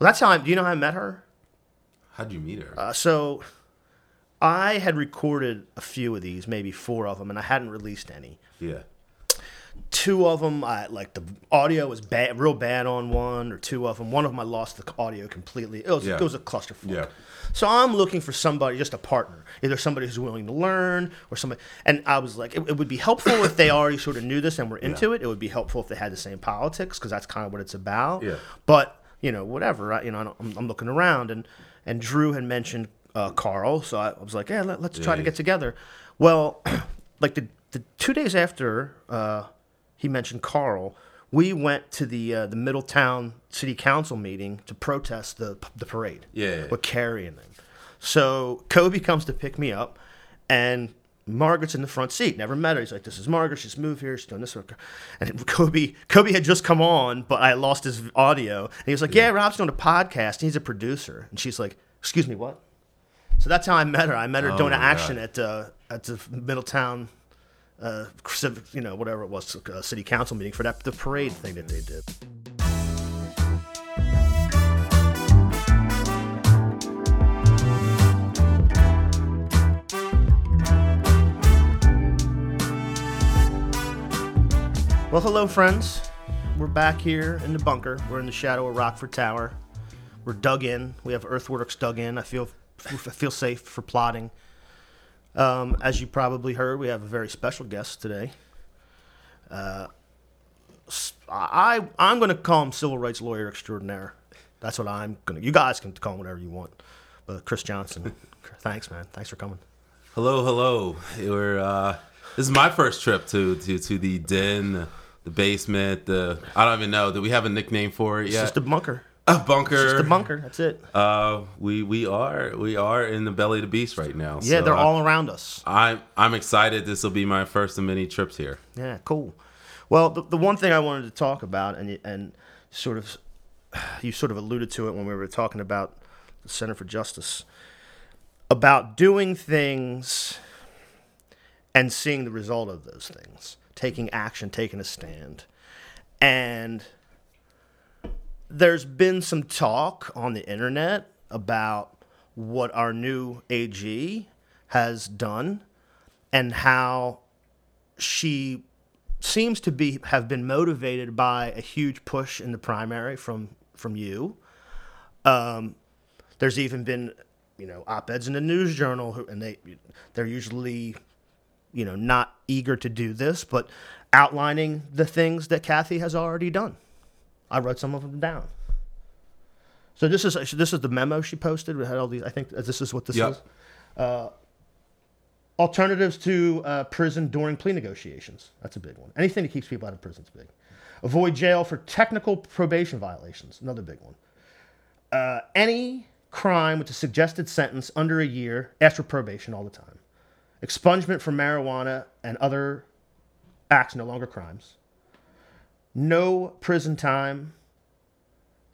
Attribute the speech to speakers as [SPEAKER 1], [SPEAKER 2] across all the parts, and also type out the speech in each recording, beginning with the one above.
[SPEAKER 1] Well, that's how I. Do you know how I met her?
[SPEAKER 2] How'd you meet her?
[SPEAKER 1] Uh, so, I had recorded a few of these, maybe four of them, and I hadn't released any.
[SPEAKER 2] yeah.
[SPEAKER 1] Two of them, I like the audio was bad, real bad on one or two of them. One of them, I lost the audio completely. It was
[SPEAKER 2] Yeah.
[SPEAKER 1] it was a clusterfuck.
[SPEAKER 2] Yeah.
[SPEAKER 1] So I'm looking for somebody, just a partner, either somebody who's willing to learn or somebody. And I was like, it, it would be helpful if they already sort of knew this and were into it. It would be helpful if they had the same politics because that's kind of what it's about.
[SPEAKER 2] Yeah.
[SPEAKER 1] But you know, whatever. I, you know, I'm, I'm looking around and and Drew had mentioned uh, Carl, so I, was like, yeah, let, us try to get together. Well, like the the two days after uh, he mentioned Carl. We went to the uh, the Middletown City Council meeting to protest the the parade
[SPEAKER 2] Yeah.
[SPEAKER 1] with Carrie and them. So Kobe comes to pick me up, and Margaret's in the front seat. Never met her. He's like, "This is Margaret. She's moved here. She's doing this." her." And Kobe, Kobe had just come on, but I lost his audio. And he was like, "Yeah, Rob's doing a podcast. He's a producer." And she's like, "Excuse me, what?" So that's how I met her. I met her
[SPEAKER 2] Oh
[SPEAKER 1] doing an action
[SPEAKER 2] God.
[SPEAKER 1] at uh, at the Middletown, uh, civic, you know, whatever it was, uh, city council meeting for that the parade thing that they did. Well, hello, friends. We're back here in the bunker. We're in the shadow of Rockford Tower. We're dug in. We have earthworks dug in. I feel I feel safe for plotting. Um, as you probably heard, we have a very special guest today. Uh, I I'm going to call him civil rights lawyer extraordinaire. That's what I'm going to. You guys can call him whatever you want. But Chris Johnson, thanks, man. Thanks for coming.
[SPEAKER 2] Hello, hello. We're uh, this is my first trip to to to the den, the basement. The I don't even know. Do we have a nickname for it
[SPEAKER 1] It's
[SPEAKER 2] yet?
[SPEAKER 1] just a bunker.
[SPEAKER 2] a bunker.
[SPEAKER 1] Just a bunker. That's it.
[SPEAKER 2] Uh, we we are we are in the belly of the beast right now.
[SPEAKER 1] yeah,
[SPEAKER 2] so
[SPEAKER 1] they're
[SPEAKER 2] I-
[SPEAKER 1] all around us.
[SPEAKER 2] I'm I'm excited. This will be my first of many trips here.
[SPEAKER 1] Yeah, cool. Well, the, the one thing I wanted to talk about, and you- and sort of, you sort of alluded to it when we were talking about the Center for Justice, about doing things and seeing the result of those things, taking action, taking a stand, and there's been some talk on the internet about what our new AG has done and how she seems to be have been motivated by a huge push in the primary from from you. Um, there's even been, you know, op-eds in the news journal, who, and they they're usually, you know, not eager to do this, but outlining the things that Kathy has already done. I wrote some of them down. So this is this is the memo she posted. We had all these. I think this is what this
[SPEAKER 2] Yep.
[SPEAKER 1] is. Alternatives to uh, prison during plea negotiations. That's a big one. Anything that keeps people out of prison is big. Avoid jail for technical probation violations. Another big one. Uh, any crime with a suggested sentence under a year after probation all the time. Expungement for marijuana and other acts no longer crimes. No prison time.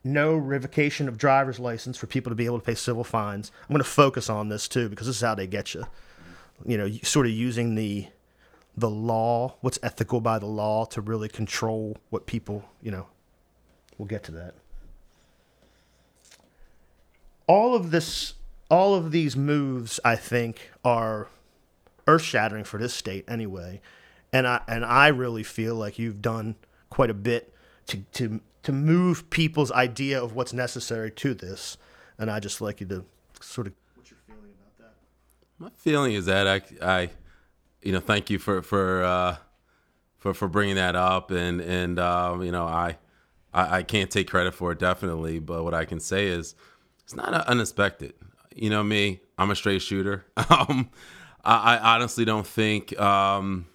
[SPEAKER 1] No revocation of driver's license for people to be able to pay civil fines. I'm going to focus on this too because this is how they get you you know, sort of using the the law, what's ethical by the law, to really control what people, you know. We'll get to that. All of this, all of these moves, I think, are earth shattering for this state anyway, and I and I really feel like you've done quite a bit to to to move people's idea of what's necessary to this, and I just like you to sort of. What's your feeling about that?
[SPEAKER 2] My feeling is that I, I you know, thank you for for uh, for for bringing that up, and and um, you know, I, I I can't take credit for it definitely, but what I can say is it's not uh, unexpected. You know me, I'm a straight shooter. um, I, I honestly don't think, um,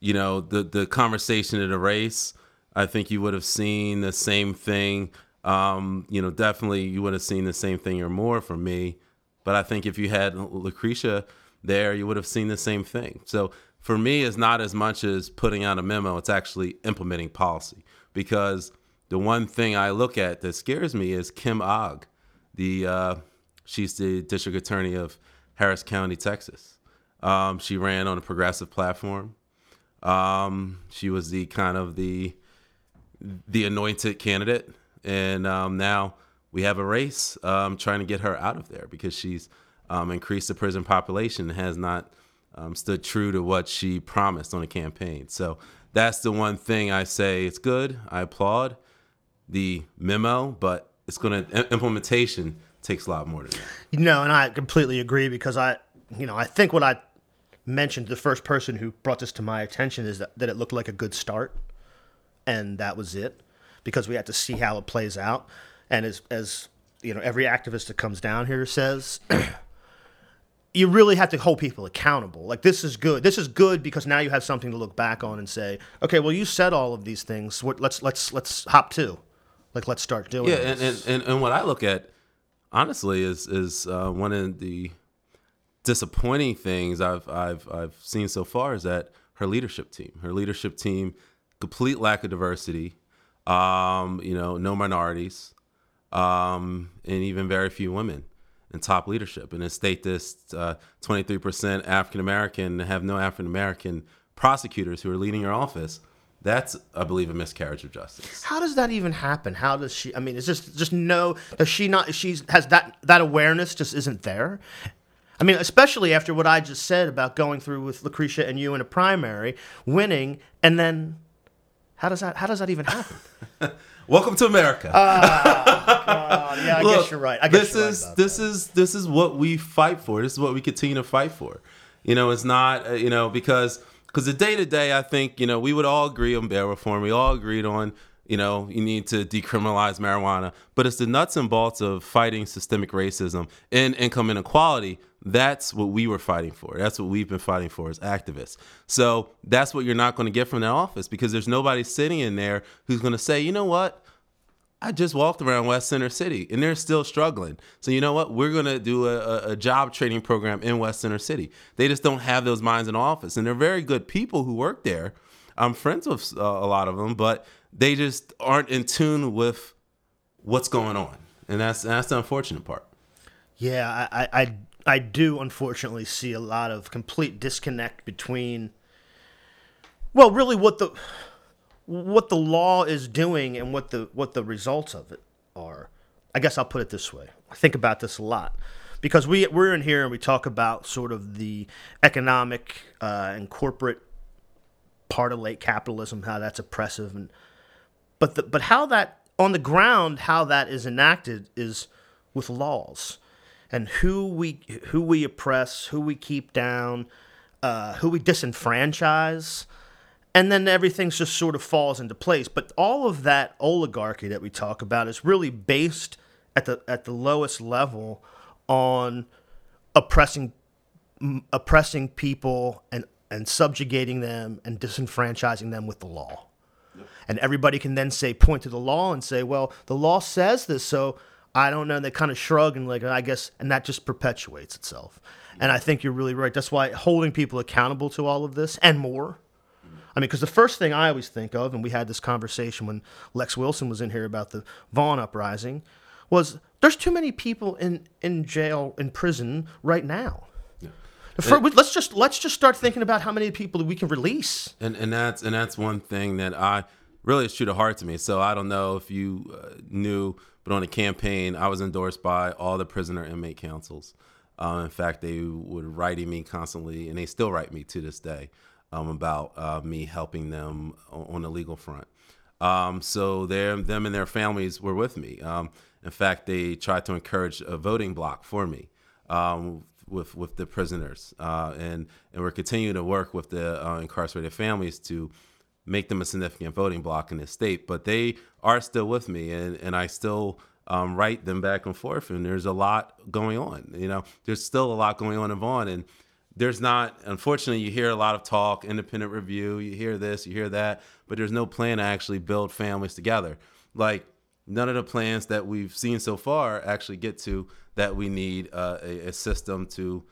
[SPEAKER 2] you know, the the conversation at the race. I think you would have seen the same thing. Um, you know, definitely you would have seen the same thing or more from me. But I think if you had Lucretia there, you would have seen the same thing. So for me, it's not as much as putting out a memo, it's actually implementing policy. Because the one thing I look at that scares me is Kim Ogg. The uh, she's the district attorney of Harris County, Texas. Um, she ran on a progressive platform. Um, she was the kind of the the anointed candidate, and um, now we have a race um, trying to get her out of there because she's um, increased the prison population and has not um, stood true to what she promised on the campaign. So that's the one thing I say it's good. I applaud the memo, but it's going to implementation takes a lot more than that.
[SPEAKER 1] No, and I completely agree because I, you know, I think what I mentioned the first person who brought this to my attention is that, that it looked like a good start, and that was it, because we had to see how it plays out, and as as you know, every activist that comes down here says. you really have to hold people accountable. Like this is good. This is good because now you have something to look back on and say, okay, well you said all of these things. Let's let's let's hop to, like let's start doing.
[SPEAKER 2] Yeah, and, and, and and what I look at, honestly, is is uh, one of the disappointing things I've I've I've seen so far is that her leadership team, her leadership team, complete lack of diversity. Um, you know, no minorities, um, and even very few women in top leadership. And in state this, uh, 23% African American have no African American prosecutors who are leading your office. That's, I believe, a miscarriage of justice.
[SPEAKER 1] How does that even happen? How does she? I mean, it's just just no. Does she not? She's has that that awareness just isn't there. I mean, especially after what I just said about going through with Lucretia and you in a primary, winning, and then how does that how does that even happen?
[SPEAKER 2] Welcome to America.
[SPEAKER 1] Uh, yeah, I Look, guess you're right. I guess
[SPEAKER 2] this is
[SPEAKER 1] right
[SPEAKER 2] this that. is this is what we fight for. This is what we continue to fight for. You know, it's not uh, you know because because the day to day, I think you know we would all agree on bail reform. We all agreed on you know you need to decriminalize marijuana, but it's the nuts and bolts of fighting systemic racism and income inequality. That's what we were fighting for. That's what we've been fighting for as activists. So that's what you're not going to get from that office because there's nobody sitting in there who's going to say, you know what, I just walked around West Center City and they're still struggling. So you know what? We're gonna do a, a, job training program in West Center City. They just don't have those minds in office, and they're very good people who work there. I'm friends with uh, a lot of them, but they just aren't in tune with what's going on, and that's that's the unfortunate part.
[SPEAKER 1] Yeah, I I I do unfortunately see a lot of complete disconnect between. Well, really, what the what the law is doing and what the what the results of it are. I guess I'll put it this way. I think about this a lot because we we're in here and we talk about sort of the economic uh, and corporate part of late capitalism, how that's oppressive, and but the, but how that on the ground how that is enacted is with laws and who we who we oppress, who we keep down, uh, who we disenfranchise and then everything just sort of falls into place. But all of that oligarchy that we talk about is really based at the at the lowest level on oppressing oppressing people and and subjugating them and disenfranchising them with the law. And everybody can then say point to the law and say, well, the law says this, so I don't know. They kind of shrug and like I guess, and that just perpetuates itself. And I think you're really right. That's why holding people accountable to all of this and more I mean, because the first thing I always think of, and we had this conversation when Lex Wilson was in here about the Vaughn uprising, was there's too many people in, in jail, in prison right now. Yeah. And, let's just let's just start thinking about how many people we can release.
[SPEAKER 2] And and that's and that's one thing that I really is true to heart to me. So I don't know if you uh, knew, but on the campaign, I was endorsed by all the prisoner inmate councils. Uh, in fact, they would write me constantly, and they still write me to this day um, about uh, me helping them on the legal front. Um, so them and their families were with me. Um, in fact, they tried to encourage a voting block for me um, with with the prisoners, uh, and and we're continuing to work with the uh, incarcerated families to make them a significant voting block in the state. But they are still with me, and and I still. Um, write them back and forth, and there's a lot going on. You know, there's still a lot going on in Vaughn, and there's not unfortunately you hear a lot of talk independent review you hear this you hear that but there's no plan to actually build families together like none of the plans that we've seen so far actually get to that we need uh, a, a, system to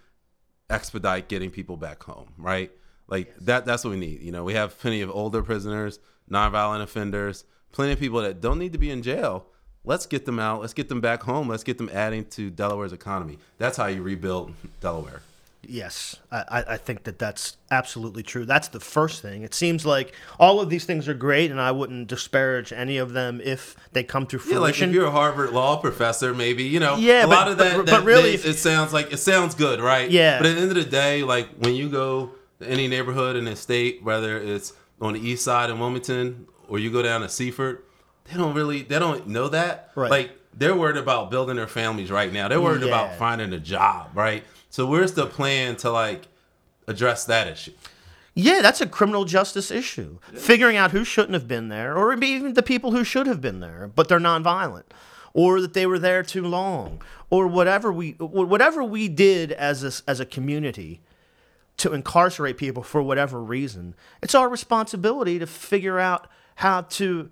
[SPEAKER 2] expedite getting people back home right like that that's what we need you know we have plenty of older prisoners nonviolent offenders plenty of people that don't need to be in jail let's get them out let's get them back home let's get them adding to delaware's economy that's how you rebuild delaware
[SPEAKER 1] Yes, I, I- think that that's absolutely true. That's the first thing. It seems like all of these things are great, and I wouldn't disparage any of them if they come to
[SPEAKER 2] Yeah, like if you're a Harvard law professor, maybe you know.
[SPEAKER 1] Yeah,
[SPEAKER 2] a
[SPEAKER 1] but-
[SPEAKER 2] lot of
[SPEAKER 1] but-
[SPEAKER 2] that.
[SPEAKER 1] but
[SPEAKER 2] that
[SPEAKER 1] really
[SPEAKER 2] they-
[SPEAKER 1] if-
[SPEAKER 2] it sounds like it sounds good, right?
[SPEAKER 1] Yeah.
[SPEAKER 2] But at the end of the day, like when you go any neighborhood in the state, whether it's on the east side in Wilmington or you go down to Seaford, they don't really they don't know that.
[SPEAKER 1] Right.
[SPEAKER 2] Like they're worried about building their families right now. They're worried
[SPEAKER 1] Yeah.
[SPEAKER 2] about finding a job, right? So where's the plan to like address that issue?
[SPEAKER 1] Yeah, that's a criminal justice issue. Figuring out who shouldn't have been there, or maybe even the people who should have been there, but they're nonviolent, or that they were there too long, or whatever we whatever we did as a, as a community to incarcerate people for whatever reason. It's our responsibility to figure out how to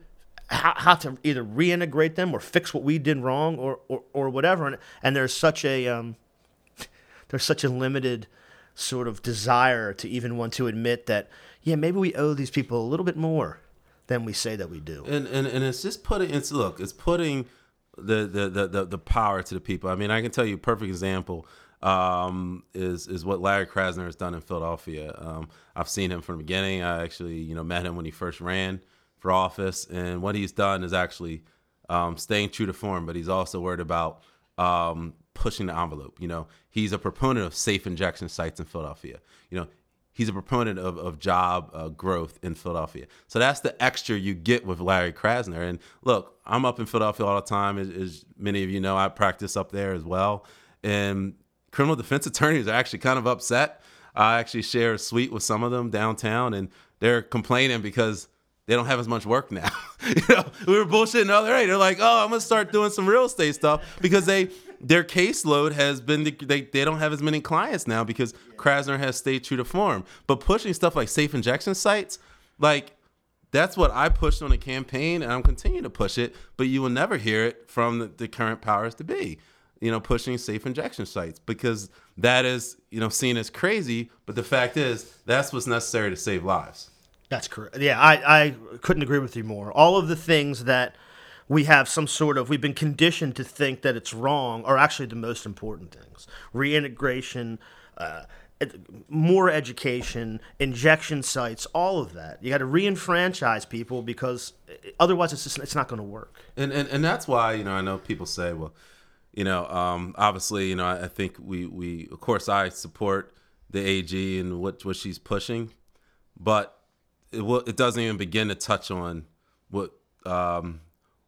[SPEAKER 1] how, how to either reintegrate them or fix what we did wrong or or, or whatever. And, and there's such a um, there's such a limited sort of desire to even want to admit that yeah maybe we owe these people a little bit more than we say that we do
[SPEAKER 2] and and, and it's just putting it's look it's putting the, the the the the power to the people i mean i can tell you a perfect example um, is is what Larry Krasner has done in Philadelphia. Um, I've seen him from the beginning. I actually, you know, met him when he first ran for office, and what he's done is actually um, staying true to form. But he's also worried about um, pushing the envelope. You know, he's a proponent of safe injection sites in Philadelphia. You know, he's a proponent of, of job uh, growth in Philadelphia. So that's the extra you get with Larry Krasner. And look, I'm up in Philadelphia all the time. As, as many of you know, I practice up there as well. And criminal defense attorneys are actually kind of upset. I actually share a suite with some of them downtown, and they're complaining because they don't have as much work now. you know, we were bullshitting the other day. They're like, "Oh, I'm gonna start doing some real estate stuff because they their caseload has been they they don't have as many clients now because Krasner has stayed true to form. But pushing stuff like safe injection sites, like that's what I pushed on the campaign, and I'm continuing to push it. But you will never hear it from the, the current powers to be. You know, pushing safe injection sites because that is you know seen as crazy. But the fact is, that's what's necessary to save lives.
[SPEAKER 1] That's correct. Yeah, I, I couldn't agree with you more. All of the things that we have some sort of, we've been conditioned to think that it's wrong are actually the most important things. Reintegration, uh, more education, injection sites, all of that. You got to reenfranchise people because otherwise it's just it's not going to work.
[SPEAKER 2] and, and and that's why you know I know people say, well, you know, um, obviously, you know, I, I think we we of course I support the AG and what what she's pushing, but it will it doesn't even begin to touch on what um,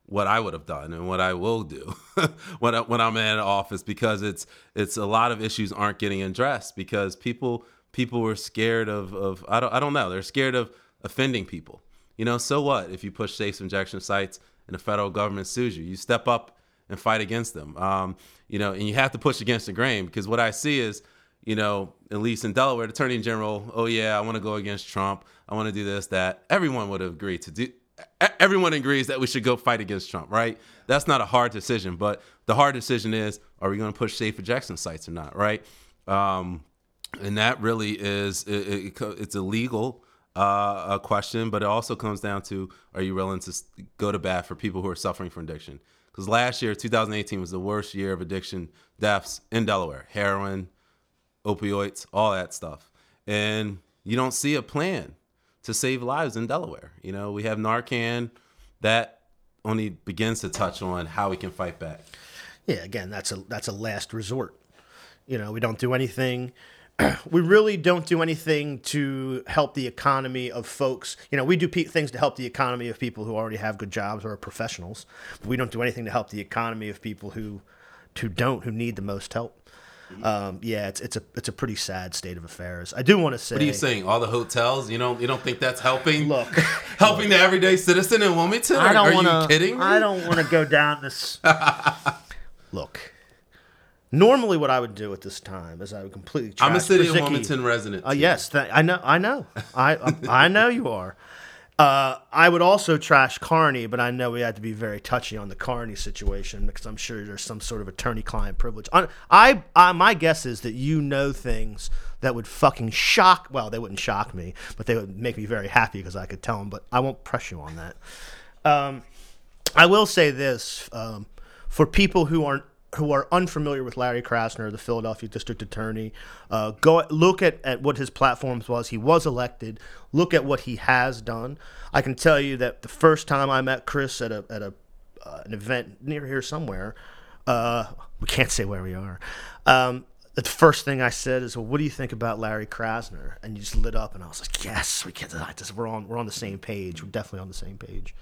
[SPEAKER 2] what I would have done and what I will do when I, when I'm in office because it's it's a lot of issues aren't getting addressed because people people were scared of of I don't I don't know they're scared of offending people. You know, so what if you push safe injection sites and the federal government sues you? You step up and fight against them. Um, you know, and you have to push against the grain because what I see is, you know, at least in Delaware, the Attorney General, oh yeah, I want to go against Trump. I want to do this, that. Everyone would agree to do. Everyone agrees that we should go fight against Trump, right? That's not a hard decision, but the hard decision is: Are we going to push safe injection sites or not, right? Um, and that really is it, it, it's a legal uh, a question, but it also comes down to: Are you willing to go to bat for people who are suffering from addiction? Because last year, 2018, was the worst year of addiction deaths in Delaware. Heroin, opioids, all that stuff. And you don't see a plan to save lives in Delaware. You know, we have Narcan that only begins to touch on how we can fight back.
[SPEAKER 1] Yeah, again, that's a that's a last resort. You know, we don't do anything. we really don't do anything to help the economy of folks. You know, we do pe- things to help the economy of people who already have good jobs or are professionals. But we don't do anything to help the economy of people who who don't, who need the most help. Um, yeah, it's it's a it's a pretty sad state of affairs. I do want to say.
[SPEAKER 2] What are you saying? All the hotels? You don't you don't think that's helping?
[SPEAKER 1] Look,
[SPEAKER 2] helping the everyday citizen in Wilmington?
[SPEAKER 1] I don't
[SPEAKER 2] are
[SPEAKER 1] want
[SPEAKER 2] you
[SPEAKER 1] to.
[SPEAKER 2] kidding me?
[SPEAKER 1] I don't want to go down this. Look, normally what I would do at this time is I would completely.
[SPEAKER 2] Trash I'm a city of
[SPEAKER 1] Purzycki.
[SPEAKER 2] Wilmington resident.
[SPEAKER 1] Uh, yes, th- I know. I know. I I know you are. Uh, I would also trash Carney, but I know we had to be very touchy on the Carney situation because I'm sure there's some sort of attorney-client privilege. I, I, I, my guess is that you know things that would fucking shock. Well, they wouldn't shock me, but they would make me very happy because I could tell them. But I won't press you on that. Um, I will say this um, for people who aren't who are unfamiliar with Larry Krasner, the Philadelphia District Attorney, uh, go look at, at what his platforms was. He was elected. Look at what he has done. I can tell you that the first time I met Chris at a at a uh, an event near here somewhere, uh, we can't say where we are. Um, the first thing I said is, "Well, what do you think about Larry Krasner?" And you just lit up, and I was like, "Yes, we get that. We're on we're on the same page. We're definitely on the same page."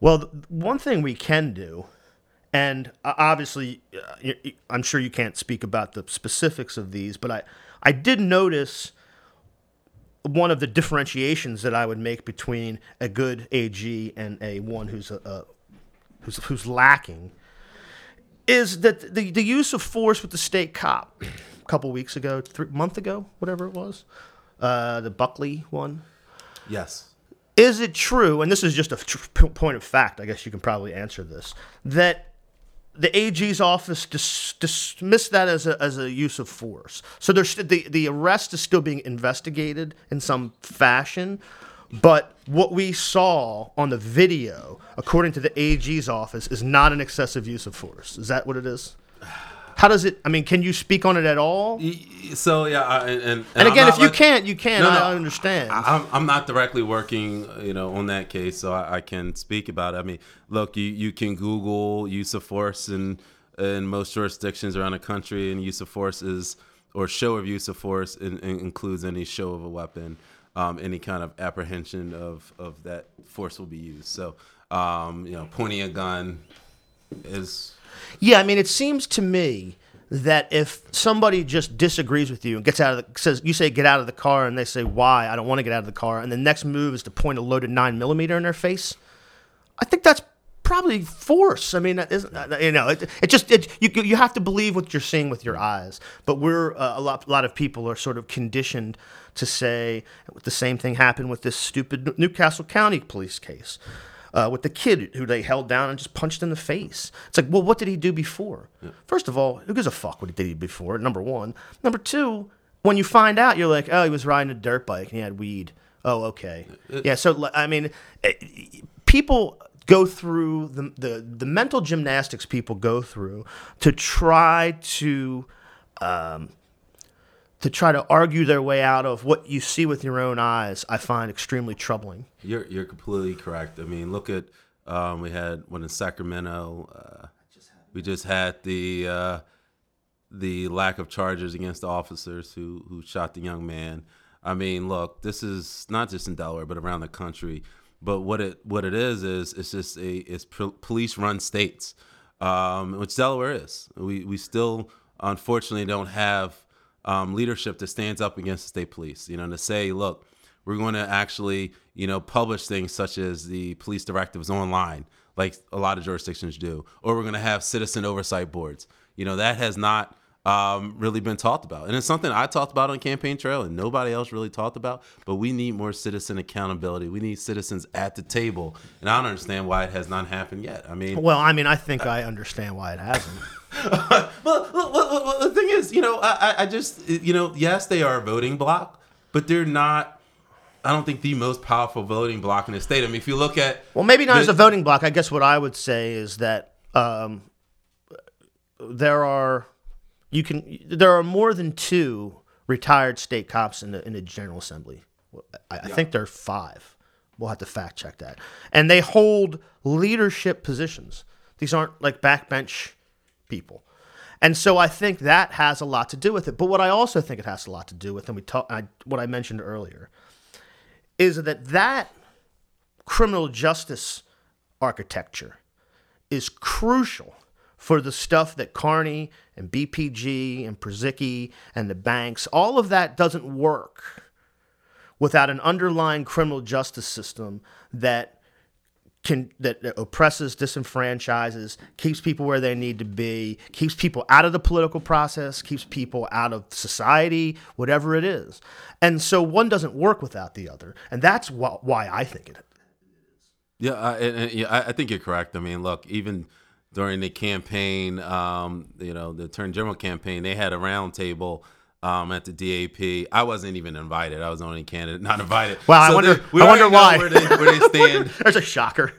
[SPEAKER 1] Well, one thing we can do, and uh, obviously, uh, I'm sure you can't speak about the specifics of these, but I I did notice one of the differentiations that I would make between a good AG and a one who's a, a who's who's lacking is that the, the use of force with the state cop a couple weeks ago, three month ago, whatever it was, uh, the Buckley one.
[SPEAKER 2] Yes.
[SPEAKER 1] Is it true, and this is just a tr- point of fact, I guess you can probably answer this, that the AG's office dis- dismissed that as a, as a use of force? So there's the, the arrest is still being investigated in some fashion, but what we saw on the video, according to the AG's office, is not an excessive use of force. Is that what it is? How does it? I mean, can you speak on it at all?
[SPEAKER 2] So yeah, I, and, and,
[SPEAKER 1] and again, if you can't, you can't. No, no, I understand.
[SPEAKER 2] I, I'm not directly working, you know, on that case, so I, I, can speak about it. I mean, look, you, you can Google use of force in in most jurisdictions around the country, and use of force is or show of use of force in, in includes any show of a weapon um, any kind of apprehension of, of that force will be used. So, um, you know, pointing a gun is.
[SPEAKER 1] Yeah, I mean, it seems to me that if somebody just disagrees with you and gets out of the says you say get out of the car and they say why I don't want to get out of the car and the next move is to point a loaded nine millimeter in their face, I think that's probably force. I mean, isn't you know, it, it just it, you you have to believe what you're seeing with your eyes. But we're uh, a lot a lot of people are sort of conditioned to say the same thing happened with this stupid New Castle County police case. Uh, with the kid who they held down and just punched in the face. It's like, well, what did he do before? Yeah. First of all, who gives a fuck what he did before? Number one. Number two, when you find out, you're like, oh, he was riding a dirt bike and he had weed. Oh, okay. It, yeah. So I mean, eh, people go through the, the the mental gymnastics people go through to try to um, to try to argue their way out of what you see with your own eyes, I find extremely troubling.
[SPEAKER 2] You're you're completely correct. I mean, look at um, we had one in Sacramento. Uh, we just had the uh, the lack of charges against the officers who who shot the young man. I mean, look, this is not just in Delaware, but around the country. But what it what it is is it's just a it's police run states, um, which Delaware is. We we still unfortunately don't have um, leadership that stands up against the state police. You know, to say, look, we're going to actually, you know, publish things such as the police directives online, like a lot of jurisdictions do, or we're going to have citizen oversight boards. You know, that has not um, really been talked about, and it's something I talked about on campaign trail, and nobody else really talked about. But we need more citizen accountability. We need citizens at the table, and I don't understand why it has not happened yet. I mean,
[SPEAKER 1] well, I mean, I think I understand why it hasn't.
[SPEAKER 2] well, well, well, the thing is, you know, I, I just, you know, yes, they are a voting block, but they're not. I don't think the most powerful voting block in the state. I mean, if you look at
[SPEAKER 1] well, maybe not the, as a voting block. I guess what I would say is that um, there are you can there are more than two retired state cops in the in the General Assembly. I, yeah. I think there are five. We'll have to fact check that. And they hold leadership positions. These aren't like backbench people. And so I think that has a lot to do with it. But what I also think it has a lot to do with, and we talk, I, what I mentioned earlier, is that that criminal justice architecture is crucial for the stuff that Carney and BPG and Purzycki and the banks, all of that doesn't work without an underlying criminal justice system that can that, oppresses, disenfranchises, keeps people where they need to be, keeps people out of the political process, keeps people out of society, whatever it is. And so one doesn't work without the other, and that's wh- why I think it.
[SPEAKER 2] Yeah, I, yeah, I think you're correct. I mean, look, even during the campaign, um, you know, the Attorney General campaign, they had a roundtable um, at the DAP. I wasn't even invited. I was only candidate, not invited.
[SPEAKER 1] Well, so I wonder. I wonder why. Where they, where they stand. There's a shocker.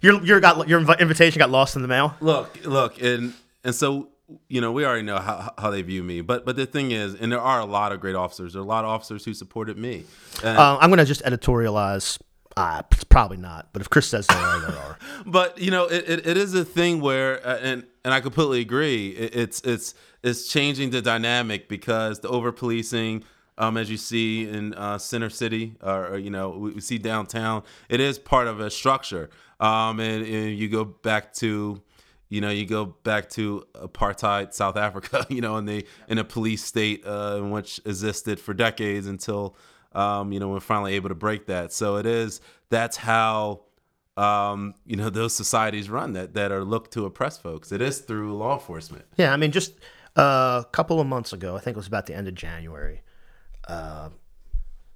[SPEAKER 1] your your got your invi- invitation got lost in the mail.
[SPEAKER 2] Look, look, and and so you know we already know how, how they view me, but but the thing is, and there are a lot of great officers. There are a lot of officers who supported me.
[SPEAKER 1] Uh, I'm gonna just editorialize. Uh, probably not, but if Chris says there are, there are.
[SPEAKER 2] but you know it, it, it is a thing where uh, and and I completely agree it, it's it's it's changing the dynamic because the over policing um, as you see in uh, center city or, or, you know we, we see downtown it is part of a structure um, and, and you go back to you know you go back to apartheid South Africa you know in the in a police state uh, which existed for decades until um, you know we're finally able to break that so it is that's how um, you know those societies run that that are looked to oppress folks. It is through law enforcement.
[SPEAKER 1] Yeah, I mean, just uh, a couple of months ago, I think it was about the end of January. Uh,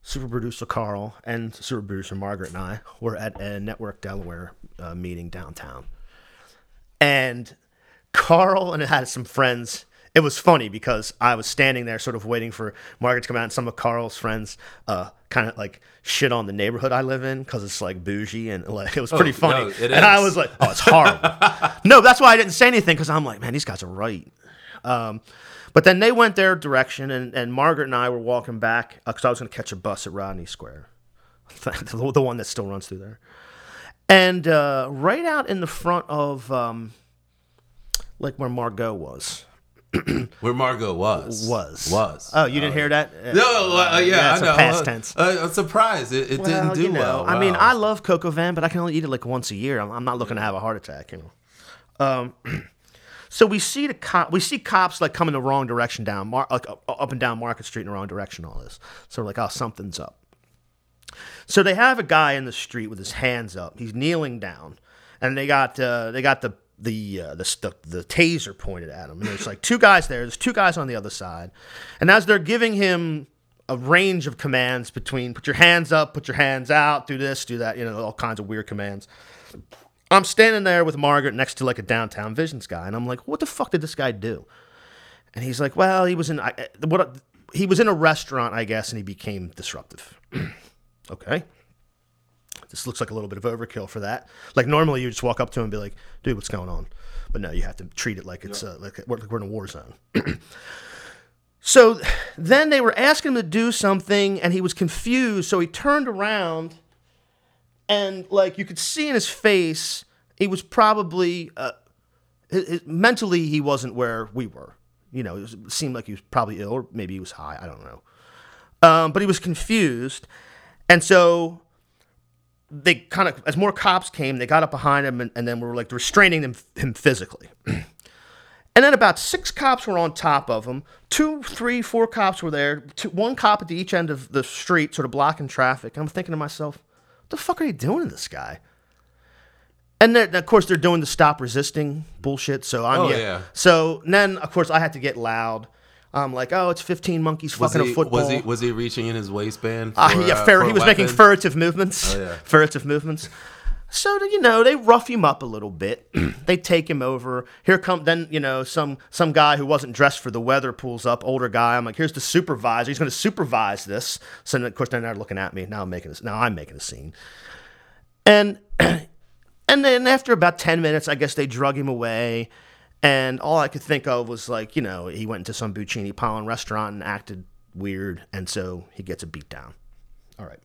[SPEAKER 1] super producer Carl and super producer Margaret and I were at a Network Delaware uh, meeting downtown, and Carl and had some friends. It was funny because I was standing there, sort of waiting for Margaret to come out, and some of Carl's friends, uh, kind of like shit on the neighborhood I live in because it's like bougie and like it was pretty funny.
[SPEAKER 2] no,
[SPEAKER 1] and I was like, "Oh, it's horrible." no, that's why I didn't say anything because I'm like, "Man, these guys are right." Um, but then they went their direction, and, and Margaret and I were walking back because I was going to catch a bus at Rodney Square, the, the one that still runs through there. And uh, right out in the front of um, like where Margot was,
[SPEAKER 2] Where Margot was
[SPEAKER 1] was
[SPEAKER 2] was.
[SPEAKER 1] Oh, you didn't hear that?
[SPEAKER 2] no, uh, yeah, I know.
[SPEAKER 1] past
[SPEAKER 2] Uh,
[SPEAKER 1] tense.
[SPEAKER 2] Uh, I'm surprised it, it
[SPEAKER 1] Well,
[SPEAKER 2] didn't do
[SPEAKER 1] you know,
[SPEAKER 2] well.
[SPEAKER 1] I mean, I love Coco Van, but I can only eat it like once a year. I'm, I'm not looking to have a heart attack, you know. Um, so we see the cop, we see cops like coming the wrong direction down, Mar- like up and down Market Street in the wrong direction. All this, so we're like, oh, something's up. So they have a guy in the street with his hands up. He's kneeling down, and they got uh, they got the the, uh, the the the taser pointed at him. And there's like two guys there. There's two guys on the other side, and as they're giving him a range of commands between put your hands up, put your hands out, do this, do that, you know, all kinds of weird commands. I'm standing there with Margaret next to like a downtown visions guy, and I'm like, what the fuck did this guy do? And he's like, well, he was in I, what he was in a restaurant, I guess, and he became disruptive. okay. This looks like a little bit of overkill for that. Like normally you just walk up to him and be like, dude, what's going on? But no, you have to treat it like it's uh, like we're, like we're in a war zone. so then they were asking him to do something and he was confused. So he turned around and like you could see in his face, he was probably uh, his, his- mentally he wasn't where we were. You know, it, was, it seemed like he was probably ill, or maybe he was high. I don't know. Um, but he was confused, and so they kind of, as more cops came, they got up behind him, and, and then were like restraining him, him physically. And then about six cops were on top of him. Two, three, four cops were there. Two, one cop at each end of the street, sort of blocking traffic. And I'm thinking to myself, what the fuck are you doing to this guy? And then, of course, they're doing the stop resisting bullshit. So I'm
[SPEAKER 2] Oh,
[SPEAKER 1] yeah.
[SPEAKER 2] yeah.
[SPEAKER 1] So then, of course, I had to get loud. I'm like, oh, it's 15 monkeys fucking
[SPEAKER 2] he,
[SPEAKER 1] a football.
[SPEAKER 2] was he was he reaching in his waistband? For,
[SPEAKER 1] Uh, yeah,
[SPEAKER 2] uh, for
[SPEAKER 1] he was making furtive movements.
[SPEAKER 2] Oh, yeah.
[SPEAKER 1] Furtive movements. So you know they rough him up a little bit. they take him over. Here come then you know some some guy who wasn't dressed for the weather pulls up. Older guy. I'm like, here's the supervisor. He's going to supervise this. So of course they're looking at me. Now I'm making this. Now I'm making a scene. And and then after about ten minutes, I guess they drug him away. And all I could think of was like, you know, he went into some Buccini Pollin restaurant and acted weird, and so he gets a beat down. All right.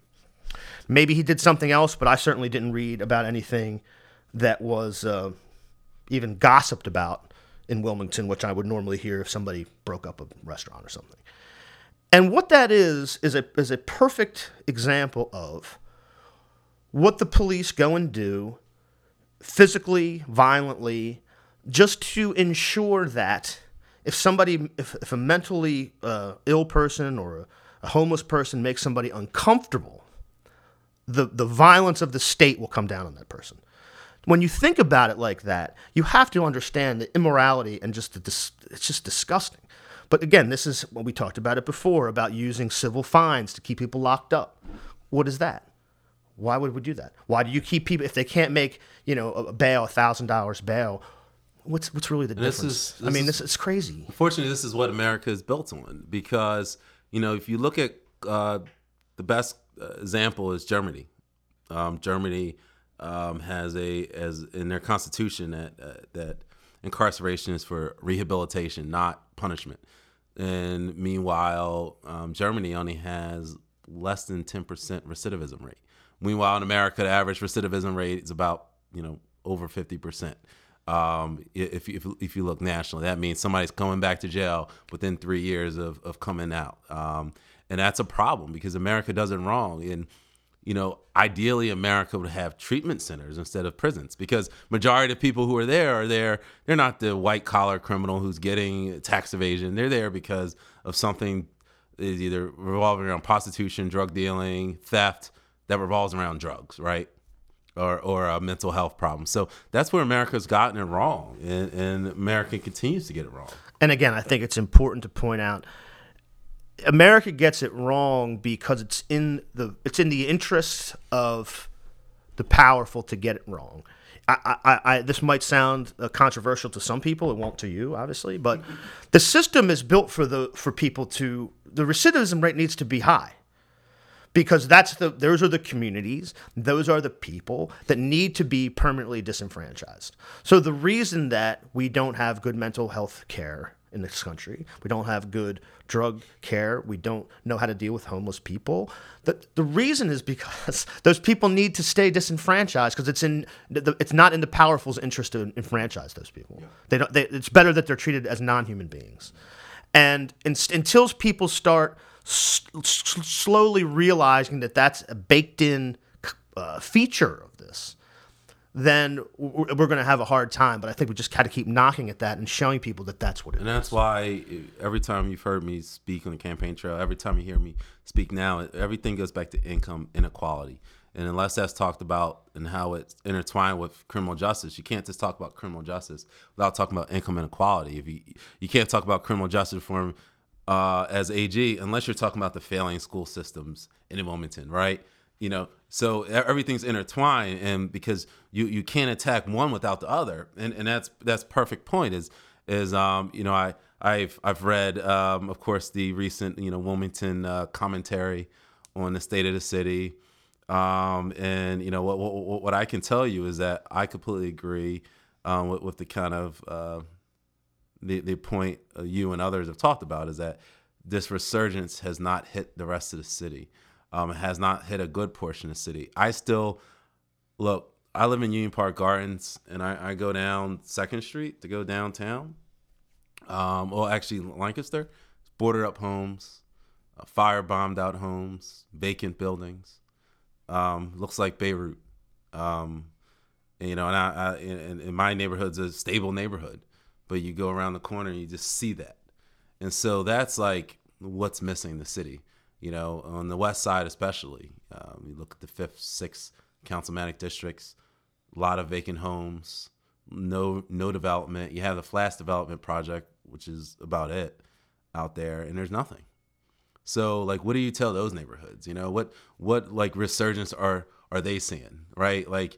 [SPEAKER 1] Maybe he did something else, but I certainly didn't read about anything that was uh, even gossiped about in Wilmington, which I would normally hear if somebody broke up a restaurant or something. And what that is is a is a perfect example of what the police go and do physically, violently, just to ensure that if somebody, if, if a mentally uh, ill person or a, a homeless person makes somebody uncomfortable, the, the violence of the state will come down on that person. When you think about it like that, you have to understand the immorality and just the dis- it's just disgusting. But again, this is what we talked about it before about using civil fines to keep people locked up. What is that? Why would we do that? Why do you keep people if they can't make you know a bail, a thousand dollars bail? What's what's really the
[SPEAKER 2] this
[SPEAKER 1] difference?
[SPEAKER 2] is-
[SPEAKER 1] I mean, this it's crazy.
[SPEAKER 2] Unfortunately, this is what America is built on because you know if you look at uh, the best example is Germany. Um, Germany um, has a as in their constitution that uh, that incarceration is for rehabilitation, not punishment. And meanwhile, um, Germany only has less than 10% recidivism rate. Meanwhile, in America, the average recidivism rate is about you know over 50%. Um, if, if, if you look nationally, that means somebody's coming back to jail within three years of, of coming out. Um, and that's a problem because America does it wrong. And you know, ideally America would have treatment centers instead of prisons because majority of people who are there are there. They're not the white collar criminal who's getting tax evasion. They're there because of something is either revolving around prostitution, drug dealing, theft that revolves around drugs, right? Or, or a mental health problem. So that's where America's gotten it wrong, and, and America continues to get it wrong.
[SPEAKER 1] And again, I think it's important to point out America gets it wrong because it's in the it's in the interests of the powerful to get it wrong. I, I, I, this might sound uh, controversial to some people. It won't to you, obviously. But the system is built for the for people to the recidivism rate needs to be high because that's the those are the communities, those are the people that need to be permanently disenfranchised. So the reason that we don't have good mental health care in this country. We don't have good drug care. We don't know how to deal with homeless people. The, the reason is because those people need to stay disenfranchised because it's in the, it's not in the powerful's interest to enfranchise those people. Yeah. They don't. They, it's better that they're treated as non-human beings. And in, until people start s- slowly realizing that that's a baked-in uh, feature of this, then we're going to have a hard time. But I think we just got to keep knocking at that and showing people that that's what it
[SPEAKER 2] and is. that's why every time you've heard me speak on the campaign trail, every time you hear me speak now, everything goes back to income inequality. And unless that's talked about and how it's intertwined with criminal justice, you can't just talk about criminal justice without talking about income inequality. If you you can't talk about criminal justice reform uh, as AG unless you're talking about the failing school systems in Wilmington, right? You know so everything's intertwined and because you you can't attack one without the other. And and that's that's perfect point is is um you know i i've i've read um of course the recent you know wilmington uh, commentary on the state of the city. Um and you know what what, what i can tell you is that i completely agree um with, with the kind of uh the the point you and others have talked about is that this resurgence has not hit the rest of the city um, has not hit a good portion of the city. I still look. I live in Union Park Gardens, and I, I go down Second Street to go downtown. Um, well, actually, Lancaster, bordered up homes, uh, fire bombed out homes, vacant buildings. Um, looks like Beirut. Um, and, you know, and I, I in, in my neighborhood's a stable neighborhood, but you go around the corner and you just see that, and so that's like what's missing the city you know, on the west side especially. Um, you look at the fifth, sixth councilmanic districts, a lot of vacant homes, no no development. You have the Flash Development Project, which is about it out there, and there's nothing. So, like, what do you tell those neighborhoods? You know, what what like resurgence are are they seeing, right? Like,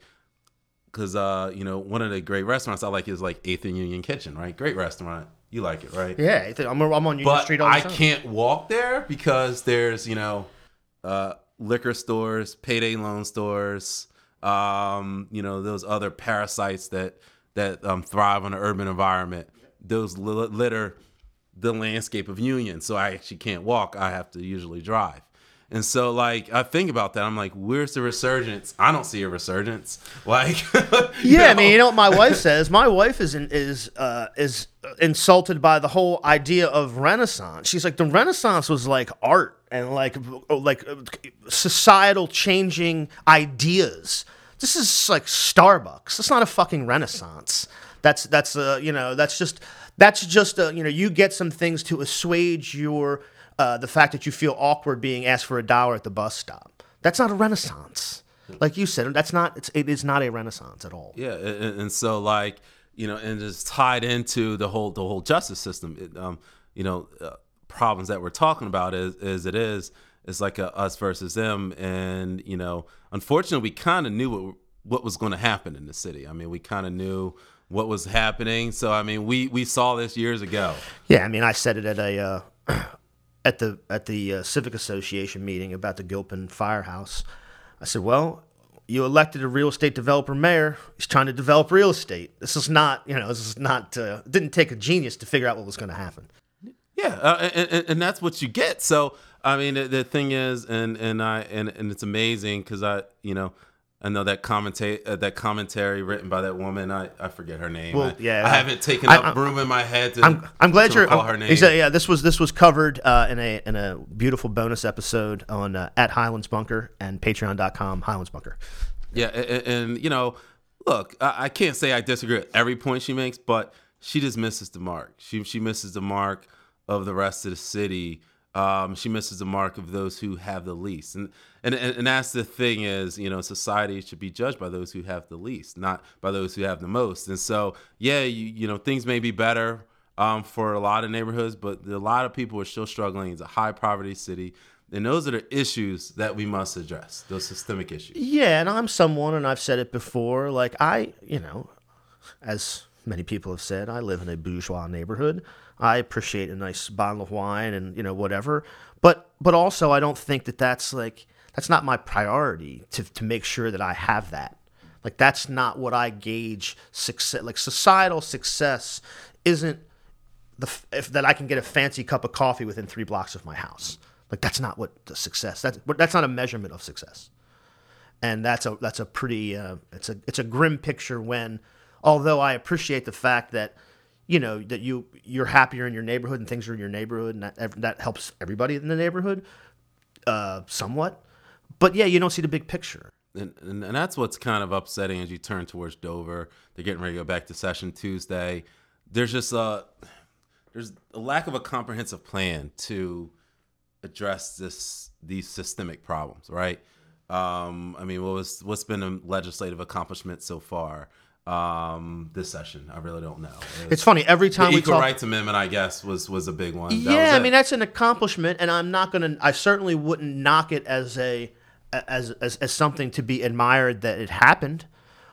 [SPEAKER 2] because uh, you know, one of the great restaurants I like is like Eighth and Union Kitchen, right? Great restaurant you like it, right?
[SPEAKER 1] Yeah, I'm, I'm on Union
[SPEAKER 2] but
[SPEAKER 1] Street all the
[SPEAKER 2] I
[SPEAKER 1] time.
[SPEAKER 2] can't walk there because there's you know uh, liquor stores, payday loan stores, um, you know those other parasites that that um, thrive on an urban environment. Those litter the landscape of Union, so I actually can't walk. I have to usually drive. And so, like, I think about that. I'm like, where's the resurgence? I don't see a resurgence. Like,
[SPEAKER 1] yeah, know? I mean, you know what my wife says? My wife is in, is uh, is insulted by the whole idea of Renaissance. She's like, the Renaissance was like art and like like societal changing ideas. This is like Starbucks. It's not a fucking Renaissance. That's that's uh, you know that's just that's just uh, you know you get some things to assuage your uh, the fact that you feel awkward being asked for a dollar at the bus stop. That's not a renaissance. Like you said, that's not. It's, it is not a renaissance at all.
[SPEAKER 2] Yeah, and, and so like you know, and it's tied into the whole the whole justice system. It, um, you know, uh, problems that we're talking about is is it is it's like a us versus them, and you know, unfortunately, we kind of knew what what was going to happen in the city. I mean, we kind of knew what was happening. So I mean, we we saw this years ago.
[SPEAKER 1] Yeah, I mean, I said it at a uh, at the at the uh, civic association meeting about the Gilpin firehouse. I said, well, you elected a real estate developer mayor. He's trying to develop real estate. This is not, you know, this is not. Uh, didn't take a genius to figure out what was going to happen.
[SPEAKER 2] Yeah, uh, and, and, that's what you get. So I mean, the, the thing is, and and I and, and it's amazing because I, you know, I know that commentate uh, that commentary written by that woman. I, I forget her name.
[SPEAKER 1] Well,
[SPEAKER 2] I,
[SPEAKER 1] yeah,
[SPEAKER 2] I
[SPEAKER 1] I-
[SPEAKER 2] haven't taken
[SPEAKER 1] I-
[SPEAKER 2] up room in my head to.
[SPEAKER 1] I'm, I'm glad you're.
[SPEAKER 2] recall her name.
[SPEAKER 1] Exactly, yeah, this was this was covered uh, in a in a beautiful bonus episode on uh, at Highlands Bunker and Patreon.com Highlands Bunker.
[SPEAKER 2] Yeah, and, and you know, look, I, I can't say I disagree with every point she makes, but she just misses the mark. She she misses the mark of the rest of the city. Um, she misses the mark of those who have the least, and, and and that's the thing is, you know, society should be judged by those who have the least, not by those who have the most. And so, yeah, you you know, things may be better um, for a lot of neighborhoods, but a lot of people are still struggling. It's a high poverty city. And those are the issues that we must address, those systemic issues.
[SPEAKER 1] Yeah, and I'm someone, and I've said it before. Like I, you know, as many people have said, I live in a bourgeois neighborhood. I appreciate a nice bottle of wine and you know whatever, but but also I don't think that that's like that's not my priority to to make sure that I have that. Like that's not what I gauge success. Like societal success isn't the if that I can get a fancy cup of coffee within three blocks of my house. Like that's not what the success. That's that's not a measurement of success and that's a that's a pretty uh, it's a it's a grim picture when although I appreciate the fact that you know that you you're happier in your neighborhood and things are in your neighborhood and that that helps everybody in the neighborhood uh, somewhat but yeah you don't see the big picture
[SPEAKER 2] and, and, and that's what's kind of upsetting as you turn towards Dover. They're getting ready to go back to session Tuesday. There's just a there's a lack of a comprehensive plan to address this these systemic problems, right? Um, I mean, what was what's been a legislative accomplishment so far um, this session? I really don't know.
[SPEAKER 1] it's funny every
[SPEAKER 2] the
[SPEAKER 1] time we
[SPEAKER 2] Equal
[SPEAKER 1] talk
[SPEAKER 2] Rights Amendment, I guess, was was a big one.
[SPEAKER 1] Yeah, I mean that's an accomplishment, and I'm not gonna. I certainly wouldn't knock it as a as as, as something to be admired that it happened.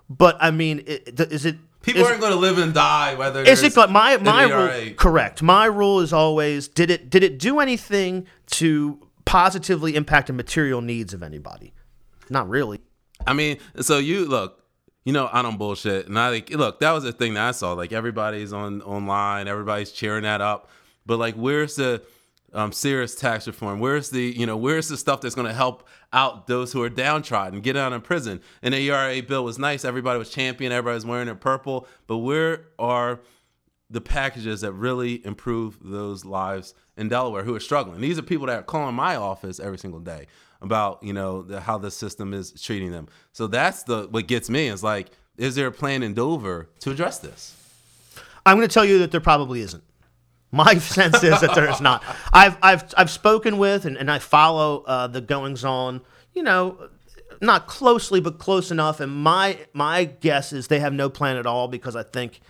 [SPEAKER 1] But I mean, it, is it
[SPEAKER 2] people
[SPEAKER 1] is-
[SPEAKER 2] aren't going to live and die whether
[SPEAKER 1] Is it my my rule? Correct. My rule is always did it did it do anything to positively impact the material needs of anybody? Not really.
[SPEAKER 2] I mean, so you look, you know, I don't bullshit, and I like look. That was the thing that I saw. Like everybody's on online, everybody's cheering that up, but like, where's the um, serious tax reform? Where's the you know, where's the stuff that's going to help out those who are downtrodden, get out of prison? And the ERA bill was nice. Everybody was champion. Everybody was wearing their purple. But where are the packages that really improve those lives in Delaware who are struggling. These are people that are calling my office every single day about you know the, how the system is treating them. So that's the what gets me is like, is there a plan in Dover to address this?
[SPEAKER 1] I'm going to tell you that there probably isn't. My sense is that there is not. I've I've I've spoken with and, and I follow uh, the goings on. You know, not closely, but close enough. And my my guess is they have no plan at all because I think